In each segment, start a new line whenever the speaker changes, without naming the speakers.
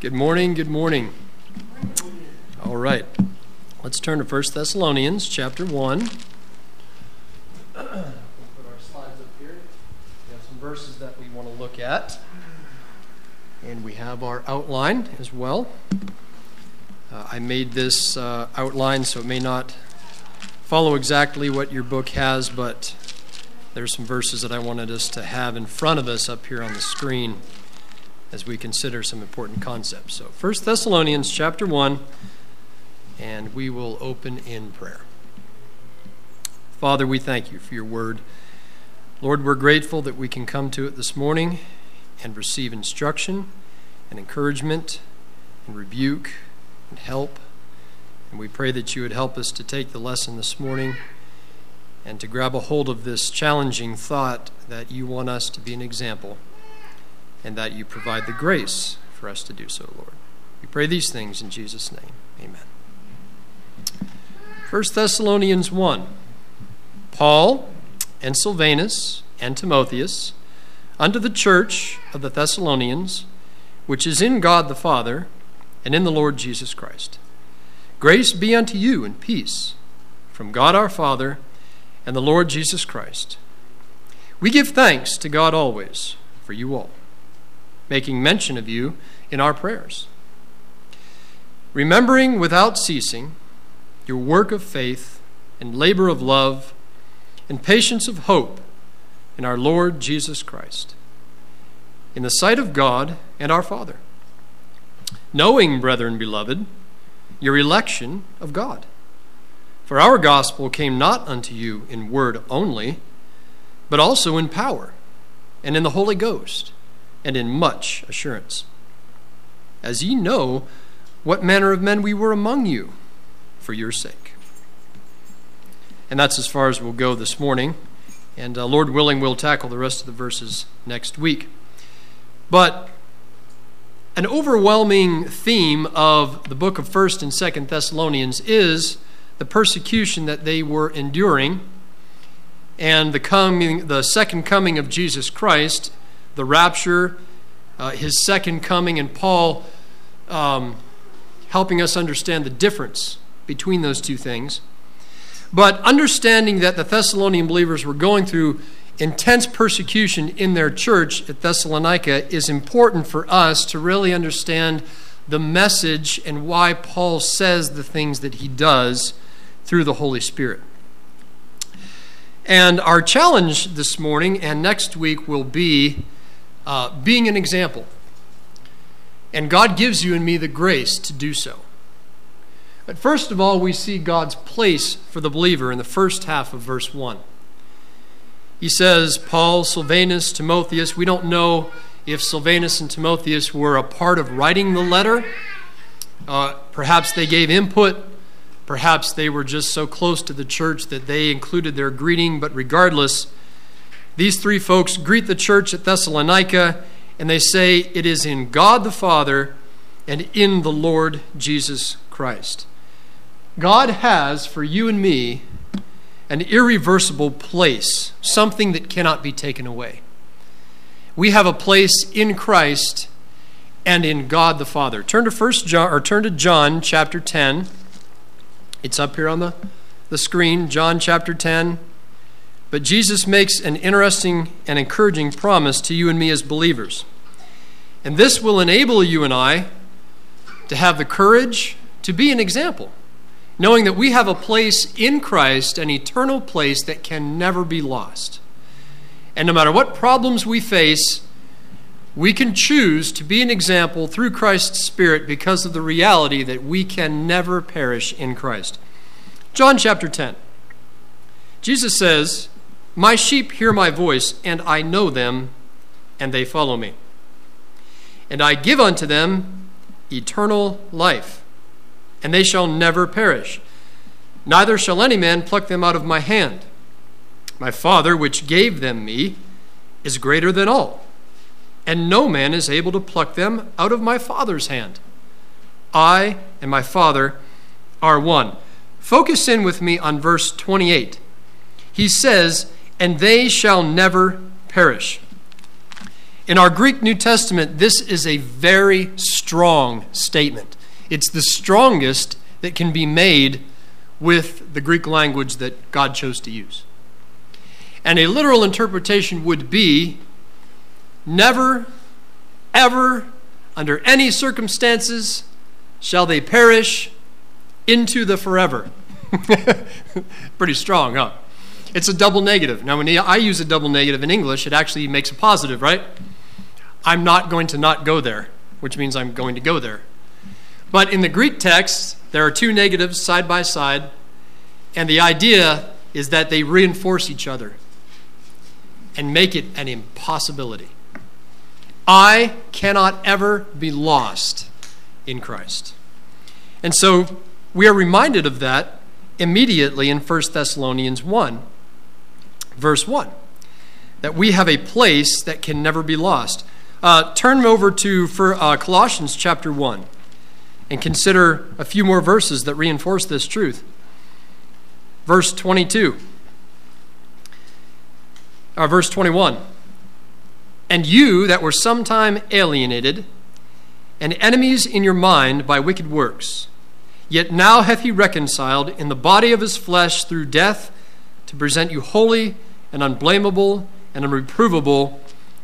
Good morning. Good morning. All right. Let's turn to 1 Thessalonians chapter 1. We'll put our slides up here. We have some verses that we want to look at. And we have our outline as well. Uh, I made this uh, outline so it may not follow exactly what your book has, but there's some verses that I wanted us to have in front of us up here on the screen as we consider some important concepts. So, 1 Thessalonians chapter 1, and we will open in prayer. Father, we thank you for your word. Lord, we're grateful that we can come to it this morning and receive instruction and encouragement and rebuke and help. And we pray that you would help us to take the lesson this morning and to grab a hold of this challenging thought that you want us to be an example and that you provide the grace for us to do so, Lord. We pray these things in Jesus' name. Amen. 1 Thessalonians 1 Paul and Silvanus and Timotheus, unto the church of the Thessalonians, which is in God the Father and in the Lord Jesus Christ. Grace be unto you and peace from God our Father and the Lord Jesus Christ. We give thanks to God always for you all making mention of you in our prayers. Remembering without ceasing your work of faith and labor of love and patience of hope in our Lord Jesus Christ, in the sight of God and our Father. Knowing, brethren beloved, your election of God. For our gospel came not unto you in word only, but also in power and in the Holy Ghost and in much assurance. As ye know what manner of men we were among you for your sake. And that's as far as we'll go this morning. And uh, Lord willing, we'll tackle the rest of the verses next week. But an overwhelming theme of the book of 1st and 2nd Thessalonians is the persecution that they were enduring and the coming the second coming of Jesus Christ the rapture, uh, his second coming, and Paul um, helping us understand the difference between those two things. But understanding that the Thessalonian believers were going through intense persecution in their church at Thessalonica is important for us to really understand the message and why Paul says the things that he does through the Holy Spirit. And our challenge this morning and next week will be uh, being an example. And God gives you and me the grace to do so. But first of all, we see God's place for the believer in the first half of verse 1. He says, Paul, Silvanus, Timotheus, we don't know if Silvanus and Timotheus were a part of writing the letter. Uh, perhaps they gave input. Perhaps they were just so close to the church that they included their greeting. But regardless, these three folks greet the church at Thessalonica and they say, It is in God the Father and in the Lord Jesus Christ. God has for you and me an irreversible place, something that cannot be taken away. We have a place in Christ and in God the Father. Turn to First John or turn to John chapter 10. It's up here on the, the screen, John chapter 10. But Jesus makes an interesting and encouraging promise to you and me as believers. And this will enable you and I to have the courage to be an example, knowing that we have a place in Christ, an eternal place that can never be lost. And no matter what problems we face, we can choose to be an example through Christ's Spirit because of the reality that we can never perish in Christ. John chapter 10. Jesus says, my sheep hear my voice, and I know them, and they follow me. And I give unto them eternal life, and they shall never perish. Neither shall any man pluck them out of my hand. My Father, which gave them me, is greater than all, and no man is able to pluck them out of my Father's hand. I and my Father are one. Focus in with me on verse 28. He says, and they shall never perish. In our Greek New Testament, this is a very strong statement. It's the strongest that can be made with the Greek language that God chose to use. And a literal interpretation would be never, ever, under any circumstances, shall they perish into the forever. Pretty strong, huh? It's a double negative. Now, when I use a double negative in English, it actually makes a positive, right? I'm not going to not go there, which means I'm going to go there. But in the Greek text, there are two negatives side by side, and the idea is that they reinforce each other and make it an impossibility. I cannot ever be lost in Christ. And so we are reminded of that immediately in 1 Thessalonians 1, verse 1, that we have a place that can never be lost. Uh, turn over to for, uh, Colossians chapter 1 and consider a few more verses that reinforce this truth. Verse 22, or uh, verse 21. And you that were sometime alienated and enemies in your mind by wicked works, yet now hath he reconciled in the body of his flesh through death to present you holy and unblameable and unreprovable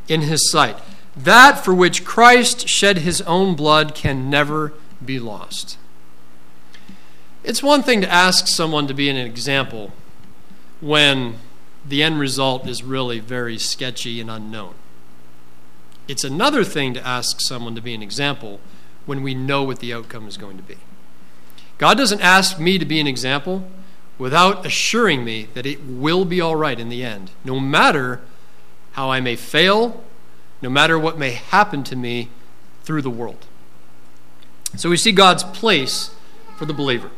in his sight. That for which Christ shed his own blood can never be lost. It's one thing to ask someone to be an example when the end result is really very sketchy and unknown. It's another thing to ask someone to be an example when we know what the outcome is going to be. God doesn't ask me to be an example without assuring me that it will be all right in the end, no matter how I may fail, no matter what may happen to me through the world. So we see God's place for the believer.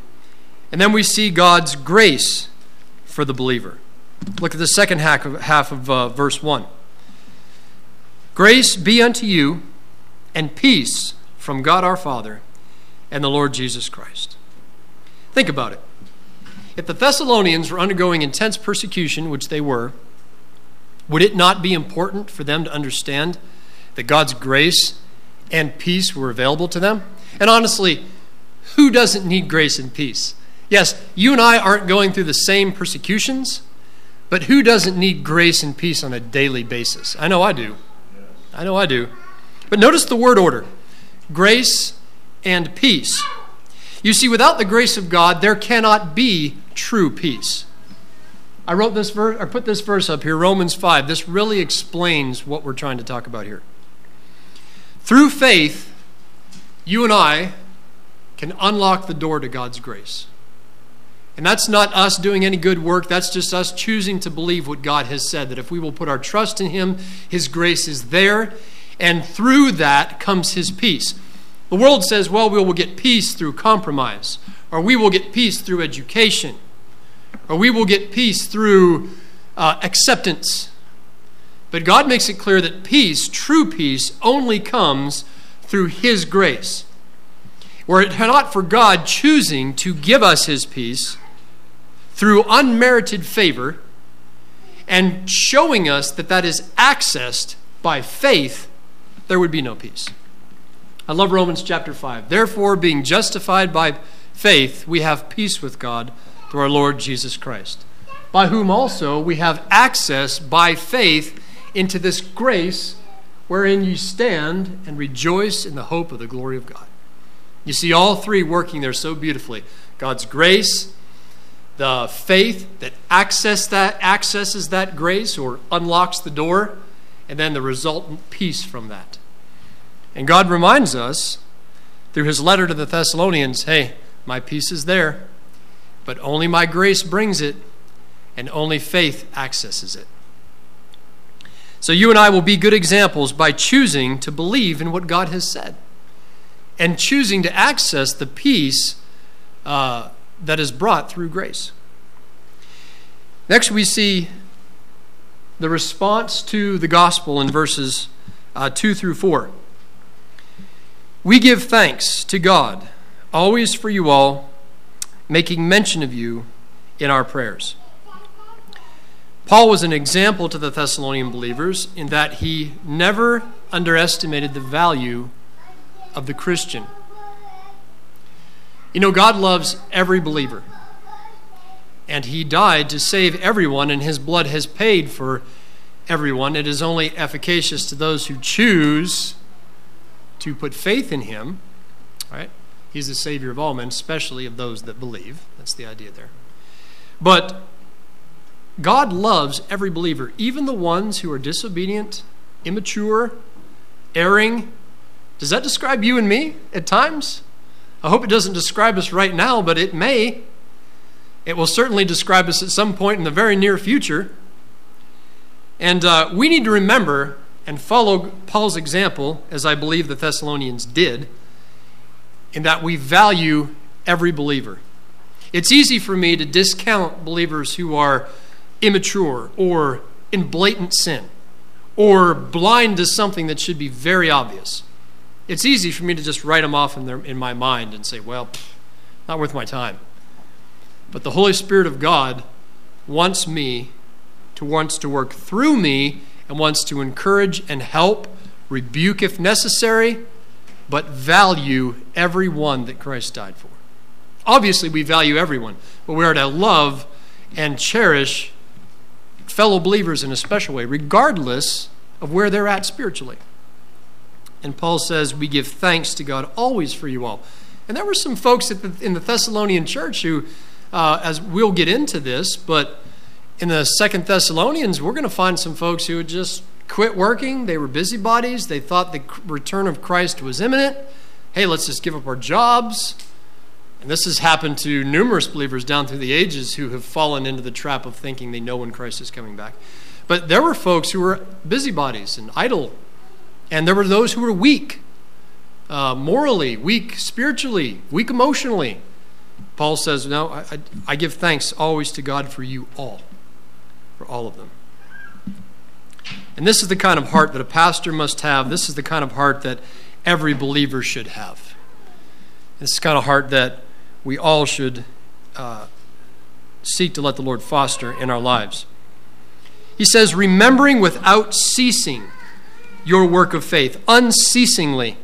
And then we see God's grace for the believer. Look at the second half of, half of uh, verse 1. Grace be unto you and peace from God our Father and the Lord Jesus Christ. Think about it. If the Thessalonians were undergoing intense persecution, which they were, would it not be important for them to understand that God's grace and peace were available to them? And honestly, who doesn't need grace and peace? Yes, you and I aren't going through the same persecutions, but who doesn't need grace and peace on a daily basis? I know I do. I know I do. But notice the word order grace and peace. You see, without the grace of God, there cannot be true peace. I wrote this verse, or put this verse up here, Romans 5. This really explains what we're trying to talk about here. Through faith, you and I can unlock the door to God's grace. And that's not us doing any good work. That's just us choosing to believe what God has said that if we will put our trust in Him, His grace is there. And through that comes His peace. The world says, well, we will get peace through compromise, or we will get peace through education, or we will get peace through uh, acceptance. But God makes it clear that peace, true peace, only comes through His grace. Were it not for God choosing to give us His peace through unmerited favor and showing us that that is accessed by faith, there would be no peace. I love Romans chapter 5. Therefore, being justified by faith, we have peace with God through our Lord Jesus Christ, by whom also we have access by faith into this grace wherein you stand and rejoice in the hope of the glory of God. You see all three working there so beautifully God's grace, the faith that access that, accesses that grace or unlocks the door, and then the resultant peace from that. And God reminds us through his letter to the Thessalonians hey, my peace is there, but only my grace brings it, and only faith accesses it. So you and I will be good examples by choosing to believe in what God has said and choosing to access the peace uh, that is brought through grace. Next, we see the response to the gospel in verses uh, 2 through 4. We give thanks to God always for you all, making mention of you in our prayers Paul was an example to the Thessalonian believers in that he never underestimated the value of the Christian. You know, God loves every believer. And He died to save everyone, and His blood has paid for everyone. It is only efficacious to those who choose to put faith in Him. Right? He's the Savior of all men, especially of those that believe. That's the idea there. But God loves every believer, even the ones who are disobedient, immature, erring. Does that describe you and me at times? I hope it doesn't describe us right now, but it may. It will certainly describe us at some point in the very near future. And uh, we need to remember and follow Paul's example, as I believe the Thessalonians did, in that we value every believer. It's easy for me to discount believers who are immature or in blatant sin or blind to something that should be very obvious. It's easy for me to just write them off in, their, in my mind and say, well, not worth my time. But the Holy Spirit of God wants me to wants to work through me and wants to encourage and help, rebuke if necessary, but value every one that Christ died for. Obviously, we value everyone, but we are to love and cherish fellow believers in a special way, regardless of where they're at spiritually. And Paul says, We give thanks to God always for you all. And there were some folks the, in the Thessalonian church who, uh, as we'll get into this, but in the Second Thessalonians, we're going to find some folks who had just quit working. They were busybodies. They thought the return of Christ was imminent. Hey, let's just give up our jobs. And this has happened to numerous believers down through the ages who have fallen into the trap of thinking they know when Christ is coming back. But there were folks who were busybodies and idle, and there were those who were weak uh, morally, weak spiritually, weak emotionally. Paul says, No, I, I, I give thanks always to God for you all, for all of them. And this is the kind of heart that a pastor must have. This is the kind of heart that every believer should have. This is the kind of heart that we all should uh, seek to let the Lord foster in our lives. He says, remembering without ceasing your work of faith, unceasingly.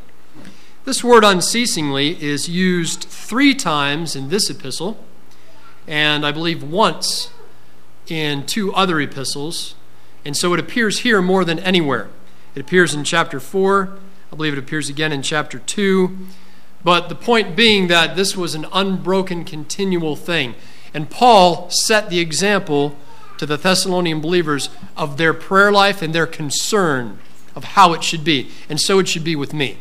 This word unceasingly is used three times in this epistle, and I believe once in two other epistles, and so it appears here more than anywhere. It appears in chapter 4, I believe it appears again in chapter 2. But the point being that this was an unbroken, continual thing. And Paul set the example to the Thessalonian believers of their prayer life and their concern of how it should be. And so it should be with me.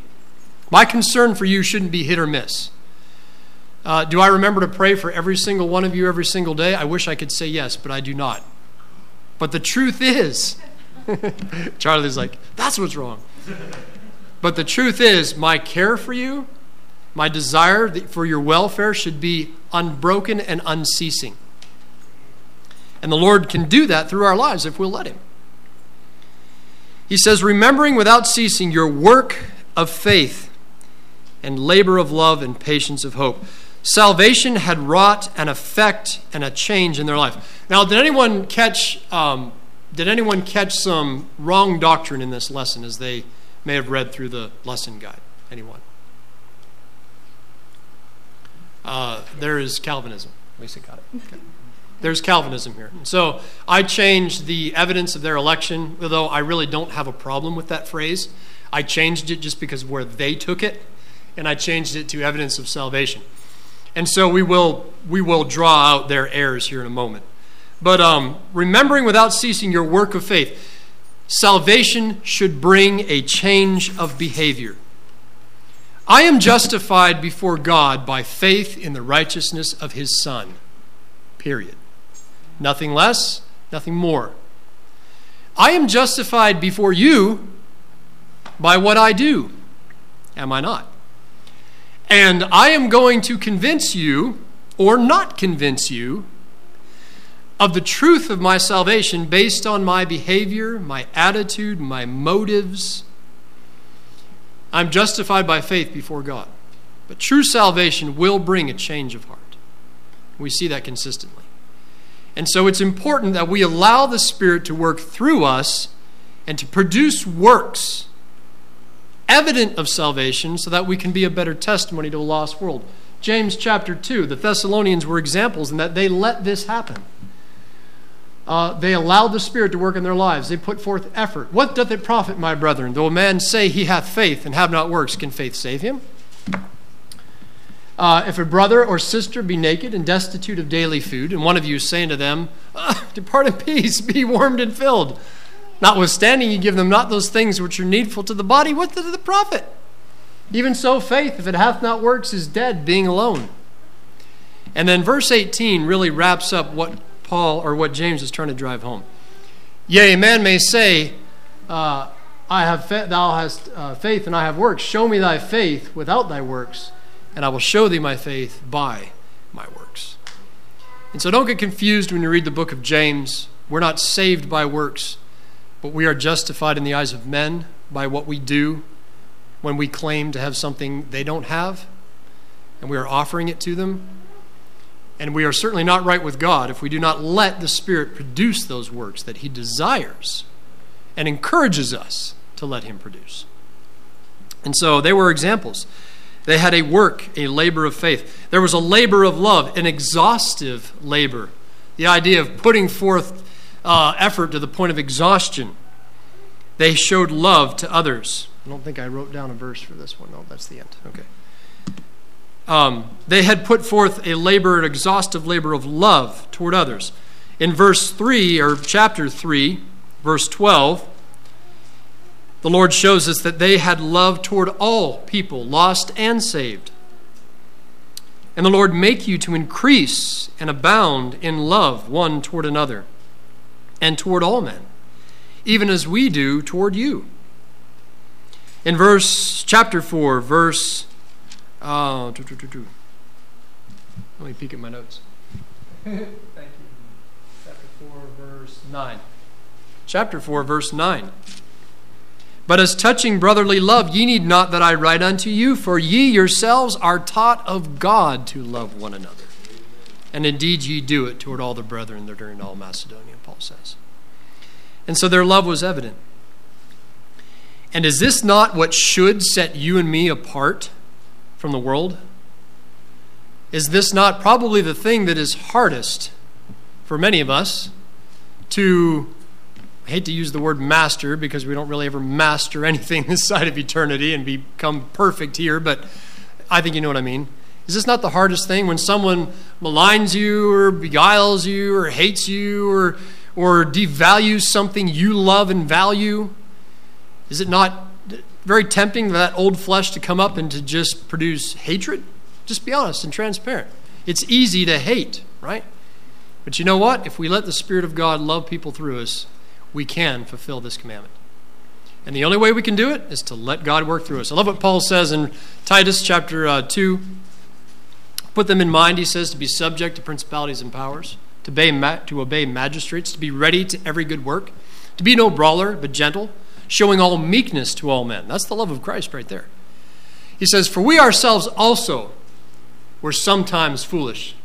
My concern for you shouldn't be hit or miss. Uh, do I remember to pray for every single one of you every single day? I wish I could say yes, but I do not. But the truth is, Charlie's like, that's what's wrong. But the truth is, my care for you my desire for your welfare should be unbroken and unceasing. And the Lord can do that through our lives if we'll let Him. He says, remembering without ceasing your work of faith and labor of love and patience of hope. Salvation had wrought an effect and a change in their life. Now, did anyone catch um, did anyone catch some wrong doctrine in this lesson as they may have read through the lesson guide? Anyone? Uh, there is Calvinism. Lisa got it. Okay. There's Calvinism here. So I changed the evidence of their election, although I really don't have a problem with that phrase. I changed it just because of where they took it, and I changed it to evidence of salvation. And so we will we will draw out their errors here in a moment. But um, remembering without ceasing your work of faith, salvation should bring a change of behavior. I am justified before God by faith in the righteousness of his Son. Period. Nothing less, nothing more. I am justified before you by what I do. Am I not? And I am going to convince you, or not convince you, of the truth of my salvation based on my behavior, my attitude, my motives, I'm justified by faith before God. But true salvation will bring a change of heart. We see that consistently. And so it's important that we allow the Spirit to work through us and to produce works evident of salvation so that we can be a better testimony to a lost world. James chapter 2, the Thessalonians were examples in that they let this happen. Uh, they allowed the Spirit to work in their lives. They put forth effort. What doth it profit, my brethren, though a man say he hath faith and have not works? Can faith save him? Uh, if a brother or sister be naked and destitute of daily food, and one of you saying to them, ah, Depart in peace, be warmed and filled, notwithstanding you give them not those things which are needful to the body, what doth the profit? Even so, faith, if it hath not works, is dead, being alone. And then verse 18 really wraps up what Paul or what James is trying to drive home. Yea, a man may say, uh, I have fa- Thou hast uh, faith and I have works. Show me thy faith without thy works, and I will show thee my faith by my works. And so don't get confused when you read the book of James. We're not saved by works, but we are justified in the eyes of men by what we do when we claim to have something they don't have, and we are offering it to them. And we are certainly not right with God if we do not let the Spirit produce those works that He desires and encourages us to let Him produce. And so they were examples. They had a work, a labor of faith. There was a labor of love, an exhaustive labor. The idea of putting forth uh, effort to the point of exhaustion. They showed love to others. I don't think I wrote down a verse for this one. No, that's the end. Okay. Um, they had put forth a labor, an exhaustive labor of love toward others. In verse 3, or chapter 3, verse 12, the Lord shows us that they had love toward all people, lost and saved. And the Lord make you to increase and abound in love one toward another and toward all men, even as we do toward you. In verse chapter 4, verse uh, doo, doo, doo, let me peek at my notes. Thank you. Chapter 4, verse 9. Chapter 4, verse 9. But as touching brotherly love, ye need not that I write unto you, for ye yourselves are taught of God to love one another. And indeed ye do it toward all the brethren that are in all Macedonia, Paul says. And so their love was evident. And is this not what should set you and me apart from the world? Is this not probably the thing that is hardest for many of us to, I hate to use the word master because we don't really ever master anything this side of eternity and become perfect here, but I think you know what I mean. Is this not the hardest thing when someone maligns you or beguiles you or hates you or, or devalues something you love and value? Is it not very tempting for that old flesh to come up and to just produce hatred? Just be honest and transparent. It's easy to hate, right? But you know what? If we let the Spirit of God love people through us, we can fulfill this commandment. And the only way we can do it is to let God work through us. I love what Paul says in Titus chapter uh, 2. Put them in mind, he says, to be subject to principalities and powers, to obey, ma- to obey magistrates, to be ready to every good work, to be no brawler, but gentle showing all meekness to all men. That's the love of Christ right there. He says, For we ourselves also were sometimes foolish,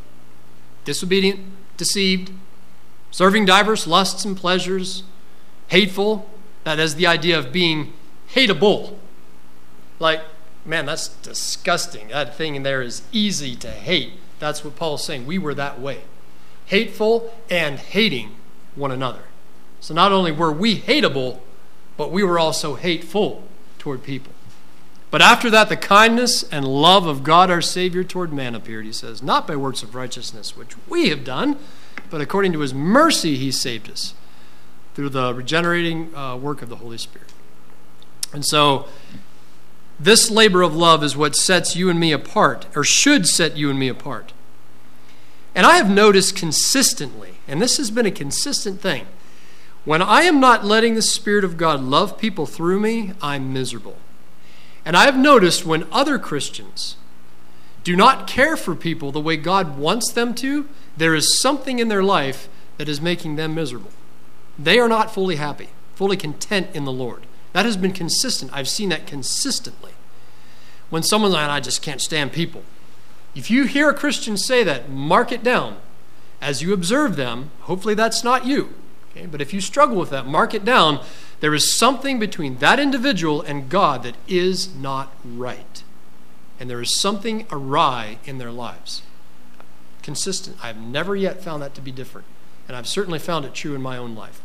disobedient, deceived, serving diverse lusts and pleasures, hateful. That is the idea of being hateable. Like, man, that's disgusting. That thing in there is easy to hate. That's what Paul's saying. We were that way. Hateful and hating one another. So not only were we hateable, but we were also hateful toward people. But after that, the kindness and love of God our Savior toward man appeared, he says, not by works of righteousness, which we have done, but according to his mercy, he saved us through the regenerating uh, work of the Holy Spirit. And so, this labor of love is what sets you and me apart, or should set you and me apart. And I have noticed consistently, and this has been a consistent thing, when I am not letting the Spirit of God love people through me, I'm miserable. And I have noticed when other Christians do not care for people the way God wants them to, there is something in their life that is making them miserable. They are not fully happy, fully content in the Lord. That has been consistent. I've seen that consistently. When someone's like, I just can't stand people. If you hear a Christian say that, mark it down. As you observe them, hopefully that's not you. Okay? But if you struggle with that, mark it down There is something between that individual and God that is not right. And there is something awry in their lives. Consistent. I've never yet found that to be different. And I've certainly found it true in my own life.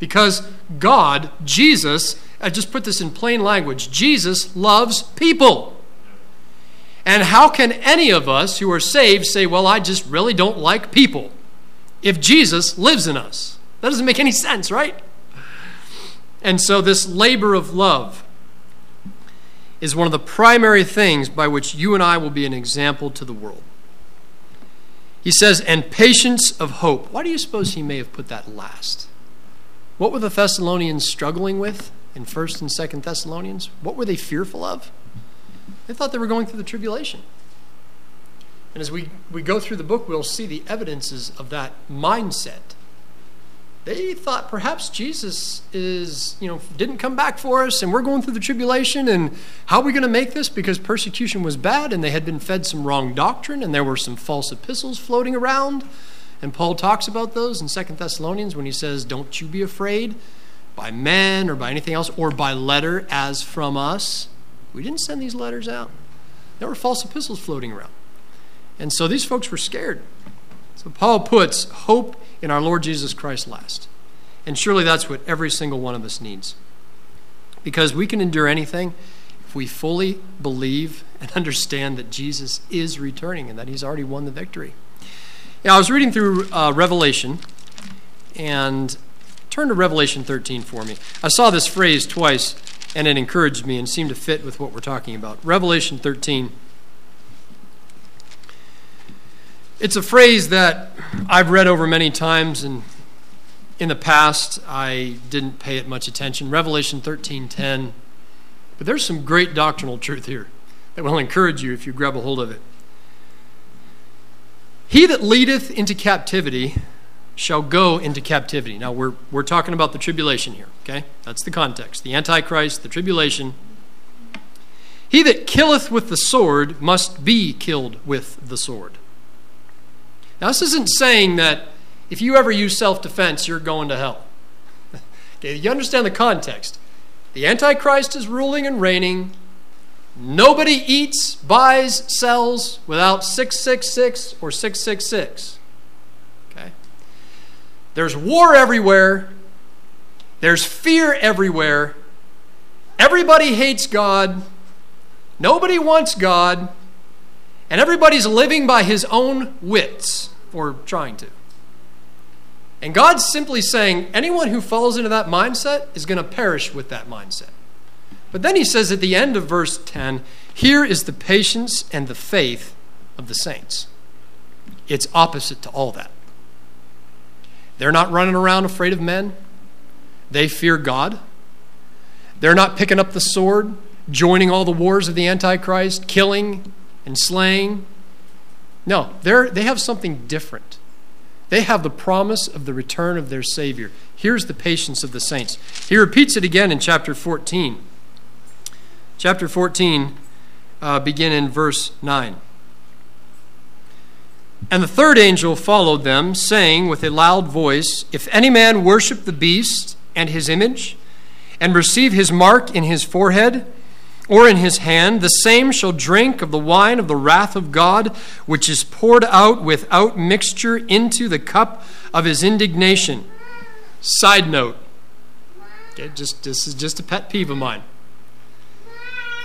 Because God, Jesus, I just put this in plain language Jesus loves people. And how can any of us who are saved say, well, I just really don't like people if Jesus lives in us? That doesn't make any sense, right? And so, this labor of love is one of the primary things by which you and I will be an example to the world. He says, and patience of hope. Why do you suppose he may have put that last? What were the Thessalonians struggling with in 1st and 2nd Thessalonians? What were they fearful of? They thought they were going through the tribulation. And as we, we go through the book, we'll see the evidences of that mindset they thought perhaps Jesus is, you know, didn't come back for us and we're going through the tribulation and how are we going to make this because persecution was bad and they had been fed some wrong doctrine and there were some false epistles floating around. And Paul talks about those in Second Thessalonians when he says, Don't you be afraid by men or by anything else or by letter as from us. We didn't send these letters out. There were false epistles floating around. And so these folks were scared. So Paul puts hope in our Lord Jesus Christ last. And surely that's what every single one of us needs. Because we can endure anything if we fully believe and understand that Jesus is returning and that he's already won the victory. Yeah, I was reading through uh, Revelation and turn to Revelation 13 for me. I saw this phrase twice and it encouraged me and seemed to fit with what we're talking about. Revelation 13. It's a phrase that I've read over many times, and in the past I didn't pay it much attention. Revelation 13:10. But there's some great doctrinal truth here that will encourage you if you grab a hold of it. He that leadeth into captivity shall go into captivity. Now we're we're talking about the tribulation here, okay? That's the context. The antichrist, the tribulation. He that killeth with the sword must be killed with the sword. Now, this isn't saying that if you ever use self defense, you're going to hell. okay, you understand the context. The Antichrist is ruling and reigning. Nobody eats, buys, sells without 666 or 666. Okay? There's war everywhere. There's fear everywhere. Everybody hates God. Nobody wants God. And everybody's living by his own wits, or trying to. And God's simply saying anyone who falls into that mindset is going to perish with that mindset. But then he says at the end of verse 10 here is the patience and the faith of the saints. It's opposite to all that. They're not running around afraid of men, they fear God. They're not picking up the sword, joining all the wars of the Antichrist, killing, and slaying. No, they're, they have something different. They have the promise of the return of their Savior. Here's the patience of the saints. He repeats it again in chapter 14. Chapter 14, uh, begin in verse 9. And the third angel followed them, saying with a loud voice, If any man worship the beast and his image, and receive his mark in his forehead, or in his hand, the same shall drink of the wine of the wrath of God, which is poured out without mixture into the cup of his indignation. Side note. Okay, just this is just a pet peeve of mine.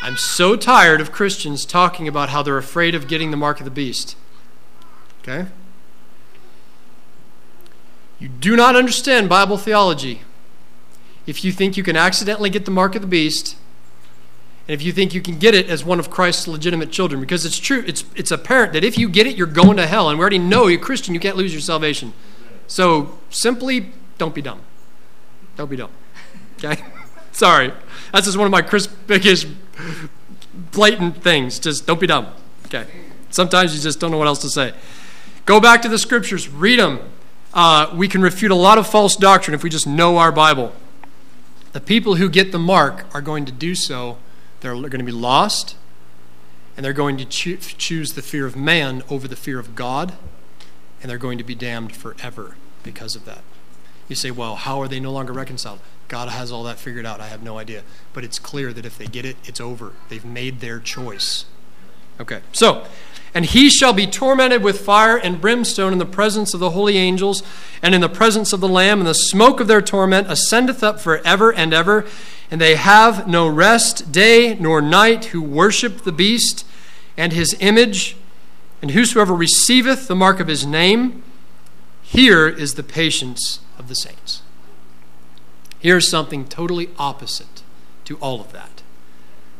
I'm so tired of Christians talking about how they're afraid of getting the mark of the beast. Okay? You do not understand Bible theology if you think you can accidentally get the mark of the beast and if you think you can get it as one of Christ's legitimate children, because it's true, it's, it's apparent that if you get it, you're going to hell. And we already know you're a Christian, you can't lose your salvation. So simply don't be dumb. Don't be dumb. Okay? Sorry. That's just one of my Chris biggest blatant things. Just don't be dumb. Okay? Sometimes you just don't know what else to say. Go back to the scriptures, read them. Uh, we can refute a lot of false doctrine if we just know our Bible. The people who get the mark are going to do so they're going to be lost, and they're going to cho- choose the fear of man over the fear of God, and they're going to be damned forever because of that. You say, well, how are they no longer reconciled? God has all that figured out. I have no idea. But it's clear that if they get it, it's over. They've made their choice. Okay, so, and he shall be tormented with fire and brimstone in the presence of the holy angels and in the presence of the Lamb, and the smoke of their torment ascendeth up for ever and ever. And they have no rest day nor night who worship the beast and his image, and whosoever receiveth the mark of his name. Here is the patience of the saints. Here's something totally opposite to all of that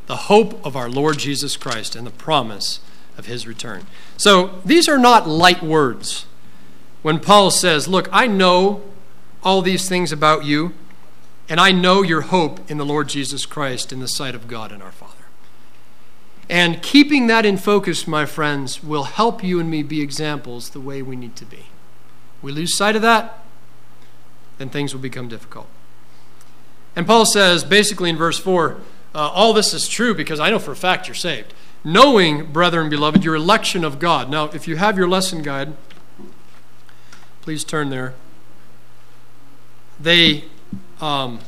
the hope of our Lord Jesus Christ and the promise of his return. So these are not light words. When Paul says, Look, I know all these things about you, and I know your hope in the Lord Jesus Christ in the sight of God and our Father. And keeping that in focus, my friends, will help you and me be examples the way we need to be. We lose sight of that, then things will become difficult. And Paul says, basically in verse 4, uh, all this is true because I know for a fact you're saved. Knowing, brethren, beloved, your election of God. Now, if you have your lesson guide, please turn there. They, um,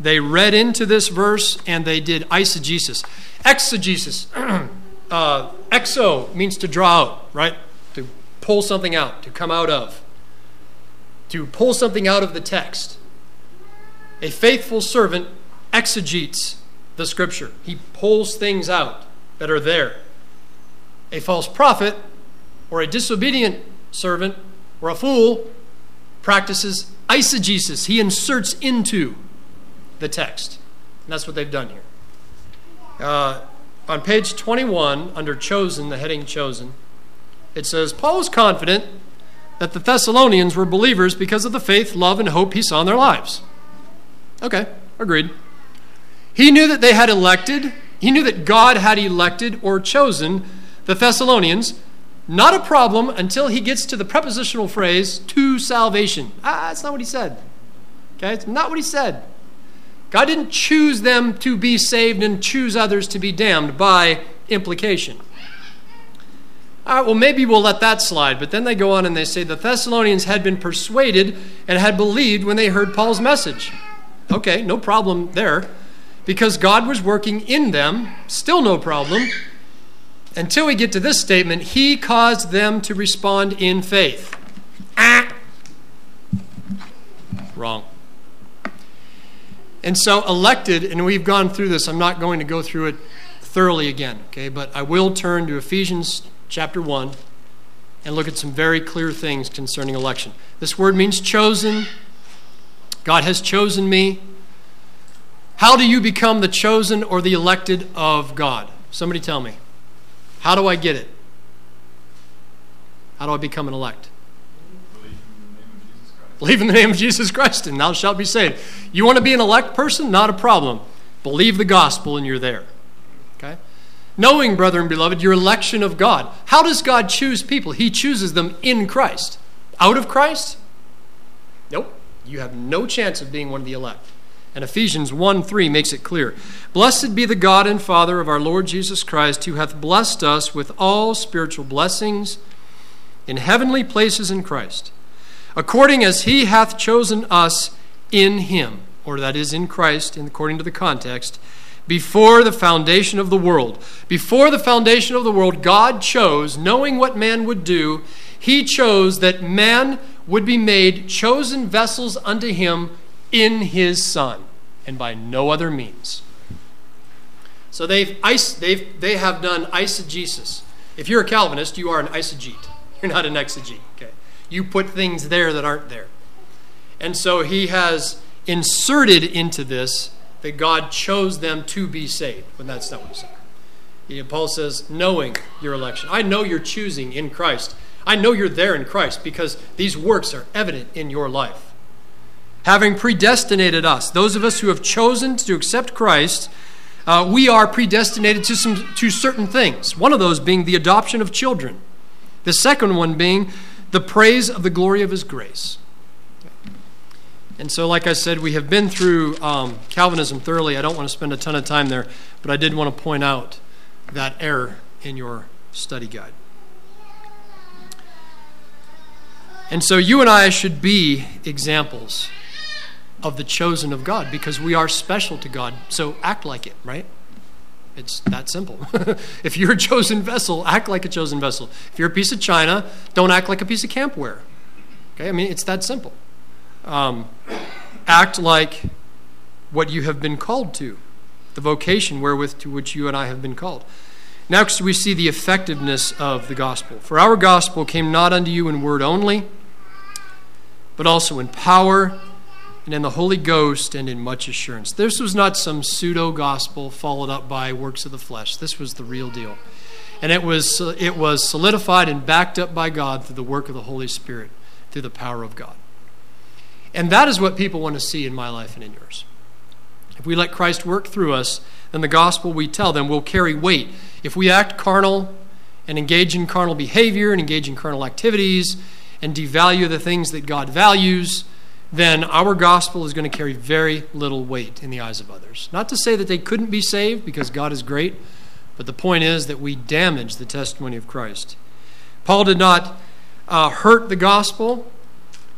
they read into this verse and they did eisegesis. Exegesis. uh, exo means to draw out, right? To pull something out, to come out of. To pull something out of the text. A faithful servant exegetes the scripture, he pulls things out that are there. A false prophet or a disobedient servant or a fool practices eisegesis. He inserts into the text. And that's what they've done here. Uh, on page 21, under chosen, the heading chosen, it says Paul was confident that the Thessalonians were believers because of the faith, love, and hope he saw in their lives. Okay, agreed. He knew that they had elected, he knew that God had elected or chosen the Thessalonians. Not a problem until he gets to the prepositional phrase, to salvation. Ah, that's not what he said. Okay, it's not what he said. God didn't choose them to be saved and choose others to be damned by implication. All right, well, maybe we'll let that slide. But then they go on and they say the Thessalonians had been persuaded and had believed when they heard Paul's message. Okay, no problem there because God was working in them, still no problem. Until we get to this statement, He caused them to respond in faith. Ah! Wrong. And so, elected, and we've gone through this, I'm not going to go through it thoroughly again, okay, but I will turn to Ephesians chapter 1 and look at some very clear things concerning election. This word means chosen. God has chosen me. How do you become the chosen or the elected of God? Somebody tell me. How do I get it? How do I become an elect? Believe in the name of Jesus Christ, and thou shalt be saved. You want to be an elect person? Not a problem. Believe the gospel, and you're there. Okay? Knowing, brethren, beloved, your election of God. How does God choose people? He chooses them in Christ. Out of Christ? Nope. You have no chance of being one of the elect. And Ephesians 1 3 makes it clear. Blessed be the God and Father of our Lord Jesus Christ, who hath blessed us with all spiritual blessings in heavenly places in Christ, according as he hath chosen us in him, or that is in Christ, according to the context, before the foundation of the world. Before the foundation of the world, God chose, knowing what man would do, he chose that man would be made chosen vessels unto him in his Son and by no other means. So they've, they've, they have done eisegesis. If you're a Calvinist, you are an eisegete. You're not an exegete. Okay? You put things there that aren't there. And so he has inserted into this that God chose them to be saved, when that's not what he said. Paul says, knowing your election. I know you're choosing in Christ. I know you're there in Christ because these works are evident in your life having predestinated us, those of us who have chosen to accept Christ, uh, we are predestinated to, some, to certain things. One of those being the adoption of children, the second one being the praise of the glory of His grace. And so, like I said, we have been through um, Calvinism thoroughly. I don't want to spend a ton of time there, but I did want to point out that error in your study guide. And so you and I should be examples of the chosen of God because we are special to God. So act like it, right? It's that simple. if you're a chosen vessel, act like a chosen vessel. If you're a piece of china, don't act like a piece of campware. Okay, I mean, it's that simple. Um, act like what you have been called to, the vocation wherewith to which you and I have been called. Next, we see the effectiveness of the gospel. For our gospel came not unto you in word only, but also in power and in the Holy Ghost and in much assurance. This was not some pseudo gospel followed up by works of the flesh. This was the real deal. And it was, it was solidified and backed up by God through the work of the Holy Spirit, through the power of God. And that is what people want to see in my life and in yours. If we let Christ work through us, then the gospel we tell them will carry weight. If we act carnal and engage in carnal behavior and engage in carnal activities and devalue the things that God values, then our gospel is going to carry very little weight in the eyes of others. Not to say that they couldn't be saved because God is great, but the point is that we damage the testimony of Christ. Paul did not uh, hurt the gospel,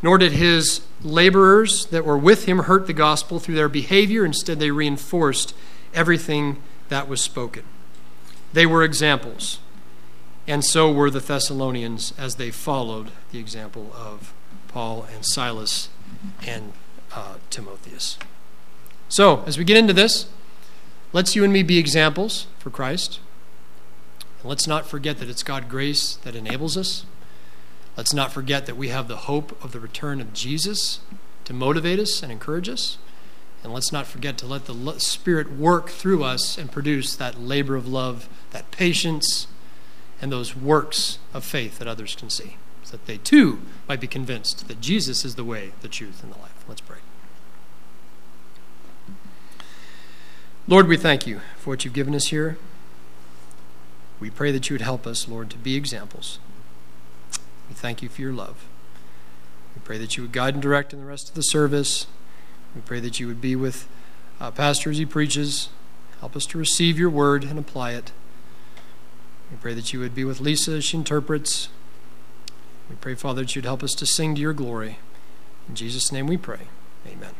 nor did his laborers that were with him hurt the gospel through their behavior. Instead, they reinforced everything that was spoken. They were examples, and so were the Thessalonians as they followed the example of Paul and Silas and uh, Timotheus. So, as we get into this, let's you and me be examples for Christ. let's not forget that it's God grace that enables us. Let's not forget that we have the hope of the return of Jesus to motivate us and encourage us. And let's not forget to let the Spirit work through us and produce that labor of love, that patience, and those works of faith that others can see, so that they too might be convinced that Jesus is the way, the truth, and the life. Let's pray. Lord, we thank you for what you've given us here. We pray that you would help us, Lord, to be examples. We thank you for your love. We pray that you would guide and direct in the rest of the service. We pray that you would be with uh, Pastor as he preaches. Help us to receive your word and apply it. We pray that you would be with Lisa as she interprets. We pray, Father, that you'd help us to sing to your glory. In Jesus' name we pray. Amen.